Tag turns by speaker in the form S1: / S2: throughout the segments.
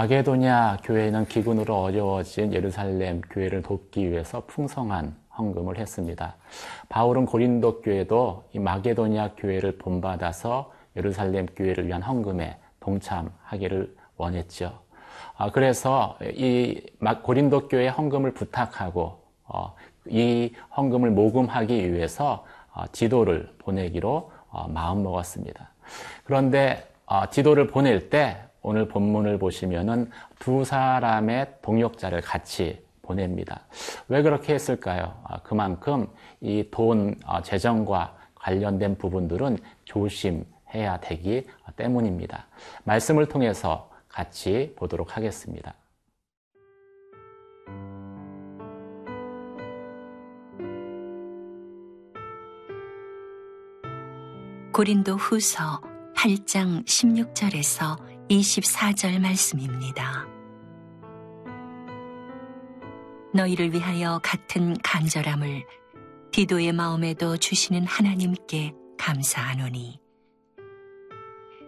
S1: 마게도냐 교회는 기근으로 어려워진 예루살렘 교회를 돕기 위해서 풍성한 헌금을 했습니다. 바울은 고린도 교회도 이 마게도냐 교회를 본받아서 예루살렘 교회를 위한 헌금에 동참하기를 원했죠. 아, 그래서 이 고린도 교회 헌금을 부탁하고 어, 이 헌금을 모금하기 위해서 어, 지도를 보내기로 어, 마음 먹었습니다. 그런데 지도를 보낼 때 오늘 본문을 보시면은 두 사람의 동역자를 같이 보냅니다. 왜 그렇게 했을까요? 아, 그만큼 이 돈, 아, 재정과 관련된 부분들은 조심해야 되기 때문입니다. 말씀을 통해서 같이 보도록 하겠습니다.
S2: 고린도 후서 8장 16절에서 24절 말씀입니다. 너희를 위하여 같은 간절함을 디도의 마음에도 주시는 하나님께 감사하노니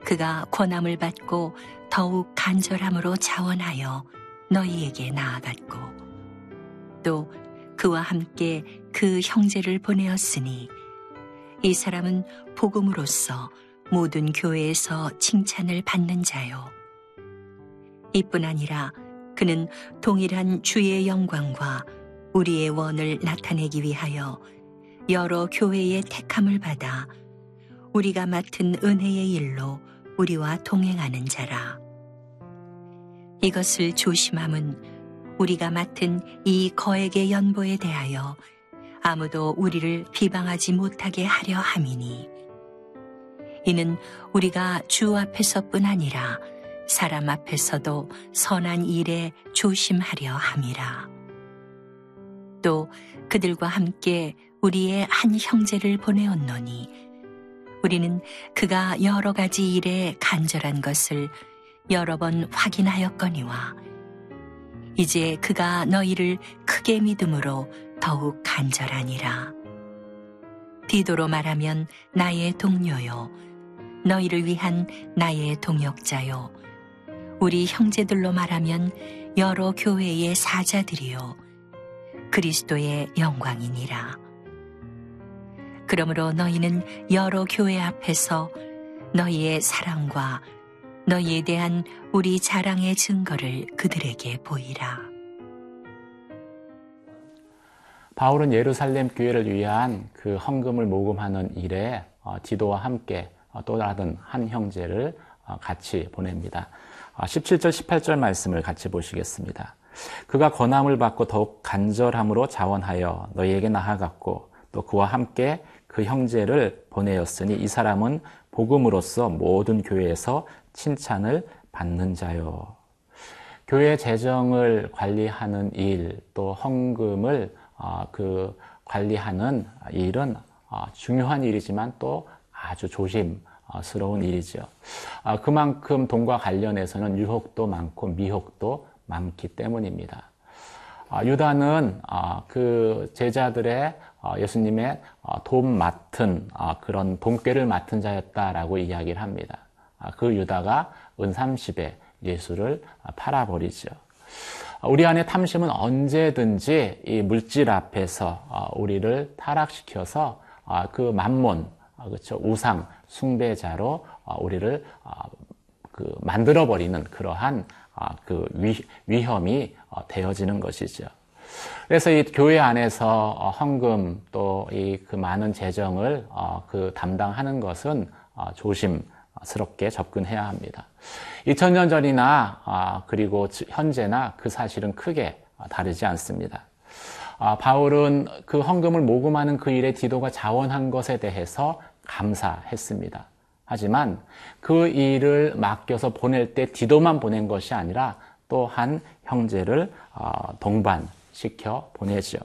S2: 그가 권함을 받고 더욱 간절함으로 자원하여 너희에게 나아갔고 또 그와 함께 그 형제를 보내었으니 이 사람은 복음으로써 모든 교회에서 칭찬을 받는 자요. 이뿐 아니라 그는 동일한 주의 영광과 우리의 원을 나타내기 위하여 여러 교회의 택함을 받아 우리가 맡은 은혜의 일로 우리와 동행하는 자라. 이것을 조심함은 우리가 맡은 이 거액의 연보에 대하여 아무도 우리를 비방하지 못하게 하려 함이니 이는 우리가 주 앞에서뿐 아니라 사람 앞에서도 선한 일에 조심하려 함이라. 또 그들과 함께 우리의 한 형제를 보내었노니 우리는 그가 여러 가지 일에 간절한 것을 여러 번 확인하였거니와 이제 그가 너희를 크게 믿음으로 더욱 간절하니라. 디도로 말하면 나의 동료요. 너희를 위한 나의 동역자요. 우리 형제들로 말하면 여러 교회의 사자들이요. 그리스도의 영광이니라. 그러므로 너희는 여러 교회 앞에서 너희의 사랑과 너희에 대한 우리 자랑의 증거를 그들에게 보이라.
S1: 바울은 예루살렘 교회를 위한 그 헌금을 모금하는 일에 어, 디도와 함께 어, 또 다른 한 형제를 어, 같이 보냅니다. 17절, 18절 말씀을 같이 보시겠습니다. 그가 권함을 받고 더욱 간절함으로 자원하여 너희에게 나아갔고 또 그와 함께 그 형제를 보내었으니 이 사람은 복음으로서 모든 교회에서 칭찬을 받는 자요. 교회 재정을 관리하는 일, 또 헌금을 그 관리하는 일은 중요한 일이지만 또 아주 조심스러운 일이죠. 아, 그만큼 돈과 관련해서는 유혹도 많고 미혹도 많기 때문입니다. 아, 유다는 아, 그 제자들의 예수님의 돈 맡은 그런 돈꾀를 맡은 자였다라고 이야기를 합니다. 그 유다가 은삼십에 예수를 팔아버리죠. 우리 안에 탐심은 언제든지 이 물질 앞에서 우리를 타락시켜서 그 만몬, 아, 그렇죠. 우상 숭배자로 어, 우리를 어, 그 만들어 버리는 그러한 아, 그 위, 험이 어, 되어지는 것이죠. 그래서 이 교회 안에서 헌금 또 이 그 많은 재정을 그 담당하는 것은 조심스럽게 접근해야 합니다. 2000년 전이나 아, 그리고 현재나 그 사실은 크게 다르지 않습니다. 바울은 그 헌금을 모금하는 그 일에 디도가 자원한 것에 대해서 감사했습니다. 하지만 그 일을 맡겨서 보낼 때 디도만 보낸 것이 아니라 또 한 형제를 어, 동반시켜 보내죠.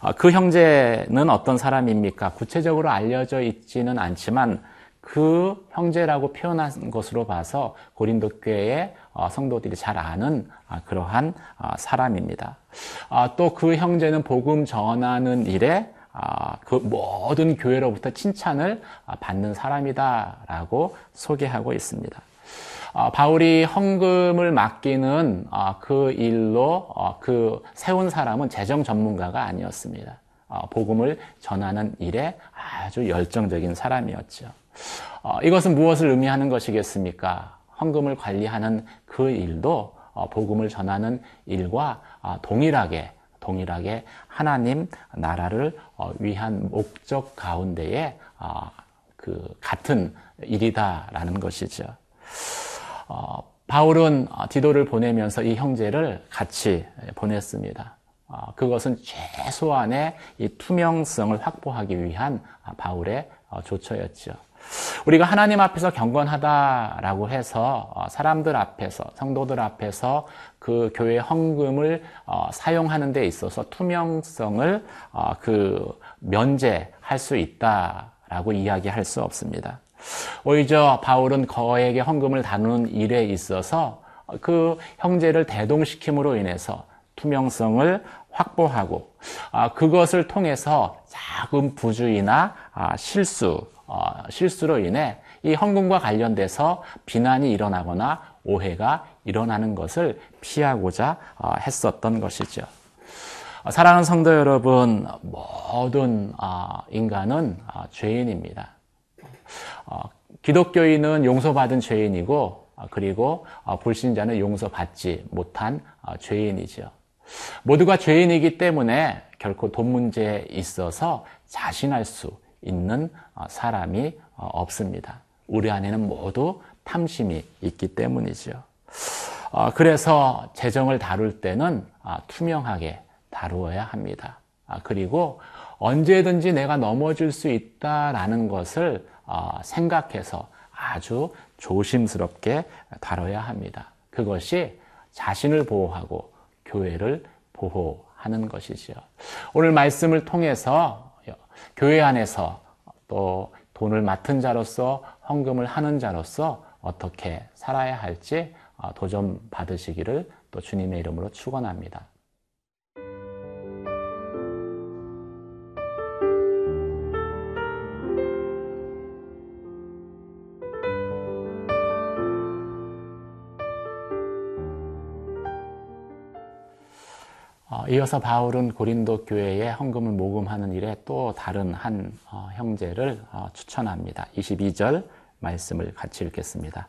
S1: 어, 그 형제는 어떤 사람입니까? 구체적으로 알려져 있지는 않지만 그 형제라고 표현한 것으로 봐서 고린도 교회의 어, 성도들이 잘 아는 그러한 사람입니다. 또 그 형제는 복음 전하는 일에 아, 그 모든 교회로부터 칭찬을 받는 사람이다라고 소개하고 있습니다. 어, 바울이 헌금을 맡기는 어, 그 일로 어, 그 세운 사람은 재정 전문가가 아니었습니다. 어, 복음을 전하는 일에 아주 열정적인 사람이었죠. 어, 이것은 무엇을 의미하는 것이겠습니까? 헌금을 관리하는 그 일도 어, 복음을 전하는 일과 어, 동일하게 동일하게 하나님 나라를 어, 위한 목적 가운데에 어, 그 같은 일이다라는 것이죠. 어, 바울은 디도를 보내면서 이 형제를 같이 보냈습니다. 어, 그것은 최소한의 이 투명성을 확보하기 위한 바울의 어, 조처였죠. 우리가 하나님 앞에서 경건하다라고 해서 어, 사람들 앞에서 성도들 앞에서 그 교회 헌금을 어, 사용하는 데 있어서 투명성을 어, 그 면제할 수 있다라고 이야기할 수 없습니다. 오히려 바울은 거액의 헌금을 다루는 일에 있어서 그 형제를 대동시킴으로 인해서 투명성을 확보하고 그것을 통해서 작은 부주의나 실수 어, 실수로 인해 이 헌금과 관련돼서 비난이 일어나거나 오해가 일어나는 것을 피하고자 어, 했었던 것이죠. 어, 사랑하는 성도 여러분, 모든 어, 인간은 어, 죄인입니다. 어, 기독교인은 용서받은 죄인이고 그리고 불신자는 용서받지 못한 죄인이죠. 모두가 죄인이기 때문에 결코 돈 문제에 있어서 자신할 수 있는 어, 사람이 어, 없습니다. 우리 안에는 모두 탐심이 있기 때문이죠. 어, 그래서 재정을 다룰 때는 투명하게 다루어야 합니다. 그리고 언제든지 내가 넘어질 수 있다라는 것을 생각해서 아주 조심스럽게 다뤄야 합니다. 그것이 자신을 보호하고 교회를 보호하는 것이지요. 오늘 말씀을 통해서 교회 안에서 또 돈을 맡은 자로서 헌금을 하는 자로서 어떻게 살아야 할지 어, 도전 받으시기를 또 주님의 이름으로 축원합니다. 이어서 바울은 고린도 교회에 헌금을 모금하는 일에 또 다른 한 어, 형제를 어, 추천합니다. 22절 말씀을 같이 읽겠습니다.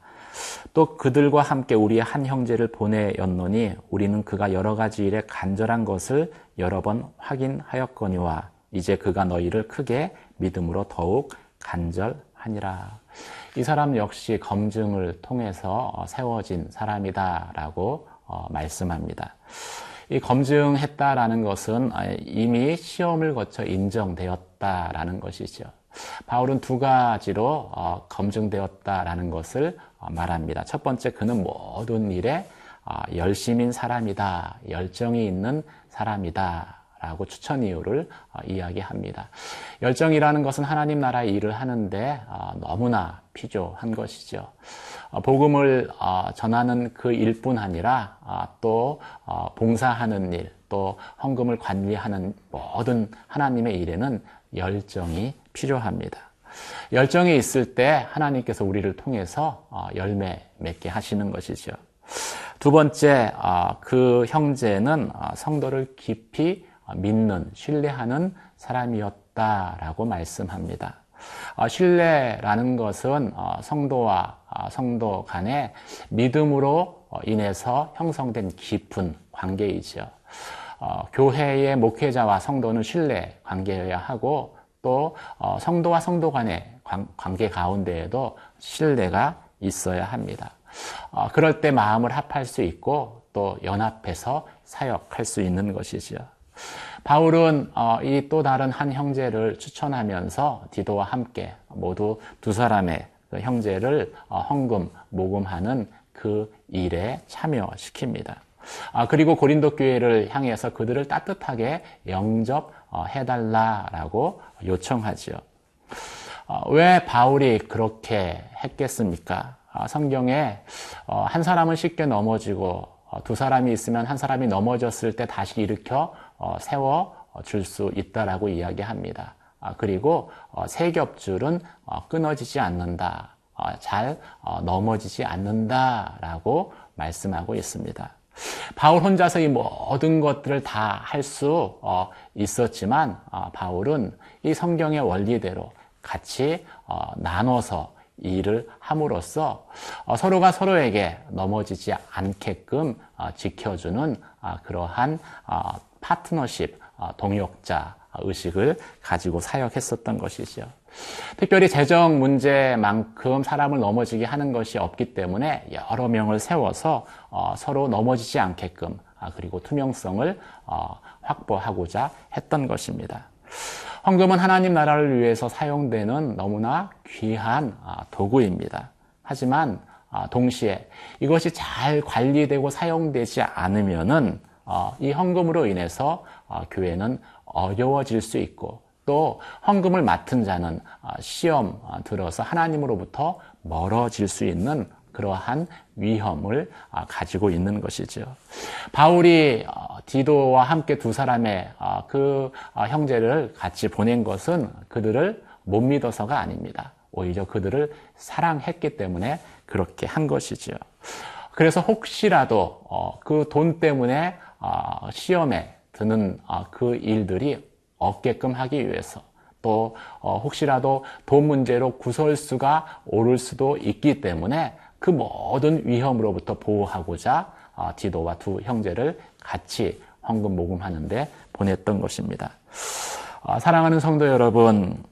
S1: 또 그들과 함께 우리의 한 형제를 보내었노니 우리는 그가 여러 가지 일에 간절한 것을 여러 번 확인하였거니와 이제 그가 너희를 크게 믿음으로 더욱 간절하니라. 이 사람 역시 검증을 통해서 세워진 사람이다라고 말씀합니다. 이 검증했다라는 것은 이미 시험을 거쳐 인정되었다라는 것이죠. 바울은 두 가지로 어, 검증되었다라는 것을 어, 말합니다. 첫 번째, 그는 모든 일에 어, 열심인 사람이다, 열정이 있는 사람이다. 라고 추천 이유를 이야기합니다. 열정이라는 것은 하나님 나라의 일을 하는데 너무나 필요한 것이죠. 어, 복음을 어, 전하는 그 일뿐 아니라 어, 또 봉사하는 일, 또 헌금을 관리하는 모든 하나님의 일에는 열정이 필요합니다. 열정이 있을 때 하나님께서 우리를 통해서 열매 맺게 하시는 것이죠. 두 번째, 그 형제는 성도를 깊이 믿는, 신뢰하는 사람이었다라고 말씀합니다. 어, 신뢰라는 것은 어, 성도와 어, 성도 간의 믿음으로 인해서 형성된 깊은 관계이죠. 교회의 목회자와 성도는 신뢰 관계여야 하고 또 성도와 성도 간의 관계 가운데에도 신뢰가 있어야 합니다. 그럴 때 마음을 합할 수 있고 또 연합해서 사역할 수 있는 것이죠. 바울은 어, 이또 다른 한 형제를 추천하면서 디도와 함께 모두 두 사람의 그 형제를 어, 헌금 모금하는 그 일에 참여시킵니다. 아, 그리고 고린도 교회를 향해서 그들을 따뜻하게 영접해달라라고. 어, 왜 바울이 그렇게 했겠습니까? 아, 성경에 한 사람은 쉽게 넘어지고 두 사람이 있으면 한 사람이 넘어졌을 때 다시 일으켜 어, 세워 줄 수 있다라고 이야기합니다. 아, 그리고 어, 세겹줄은 어, 끊어지지 않는다. 어, 잘 어, 넘어지지 않는다라고 말씀하고 있습니다. 바울 혼자서 이 모든 것들을 다 할 수 있었지만 바울은 이 성경의 원리대로 같이 나눠서 일을 함으로써 서로가 서로에게 넘어지지 않게끔 지켜주는 그러한 파트너십, 동역자 의식을 가지고 사역했었던 것이죠. 특별히 재정 문제만큼 사람을 넘어지게 하는 것이 없기 때문에 여러 명을 세워서 어, 서로 넘어지지 않게끔 아, 그리고 투명성을 어, 확보하고자 했던 것입니다. 헌금은 하나님 나라를 위해서 사용되는 너무나 귀한 아, 도구입니다. 하지만 아, 동시에 이것이 잘 관리되고 사용되지 않으면은 어, 이 헌금으로 인해서 교회는 어려워질 수 있고 또 헌금을 맡은 자는 아, 시험 아, 들어서 하나님으로부터 멀어질 수 있는 그러한 위험을 아, 가지고 있는 것이죠. 바울이 어, 디도와 함께 두 사람의 그 형제를 같이 보낸 것은 그들을 못 믿어서가 아닙니다. 오히려 그들을 사랑했기 때문에 그렇게 한 것이죠. 그래서 혹시라도 어, 그돈 때문에 시험에 드는 그 일들이 없게끔 하기 위해서 또 어, 혹시라도 돈 문제로 구설수가 오를 수도 있기 때문에 그 모든 위험으로부터 보호하고자 어, 디도와 두 형제를 같이 헌금 모금하는데 보냈던 것입니다. 어, 사랑하는 성도 여러분,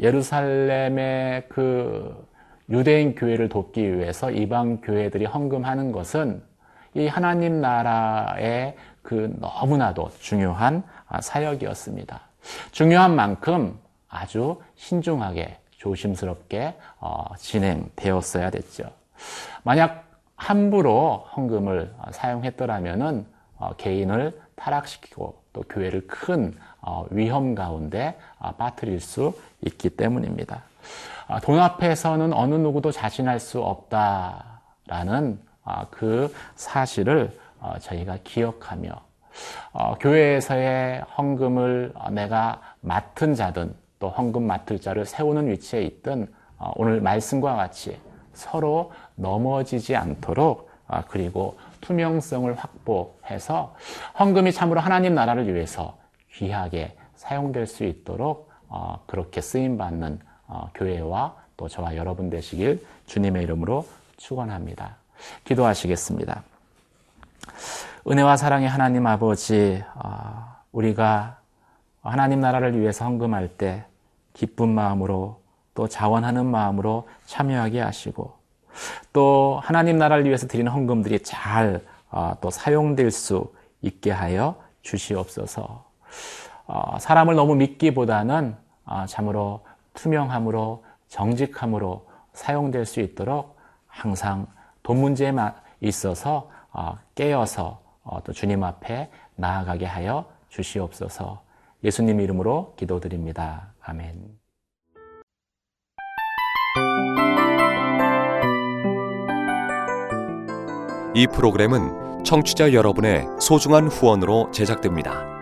S1: 예루살렘의 그 유대인 교회를 돕기 위해서 이방 교회들이 헌금하는 것은 이 하나님 나라의 그 너무나도 중요한 아, 사역이었습니다. 중요한 만큼 아주 신중하게 조심스럽게 어, 진행되었어야 됐죠. 만약 함부로 헌금을 사용했더라면은 어, 개인을 타락시키고 또 교회를 큰 어, 위험 가운데 빠뜨릴 수 있기 때문입니다. 아, 돈 앞에서는 어느 누구도 자신할 수 없다라는 그 사실을 저희가 기억하며 어, 교회에서의 헌금을 내가 맡은 자든 또 헌금 맡을 자를 세우는 위치에 있든 어, 오늘 말씀과 같이 서로 넘어지지 않도록 어, 그리고 투명성을 확보해서 헌금이 참으로 하나님 나라를 위해서 귀하게 사용될 수 있도록 어, 그렇게 쓰임 받는 어, 교회와 또 저와 여러분 되시길 주님의 이름으로 축원합니다. 기도하시겠습니다. 은혜와 사랑의 하나님 아버지, 어, 우리가 하나님 나라를 위해서 헌금할 때 기쁜 마음으로 또 자원하는 마음으로 참여하게 하시고 또 하나님 나라를 위해서 드리는 헌금들이 잘또 어, 사용될 수 있게 하여 주시옵소서. 어, 사람을 너무 믿기보다는 참으로 투명함으로 정직함으로 사용될 수 있도록 항상 돈 문제에 있어서 깨어서 어, 또 주님 앞에 나아가게 하여 주시옵소서. 예수님 이름으로 기도드립니다. 아멘.
S3: 이 프로그램은 청취자 여러분의 소중한 후원으로 제작됩니다.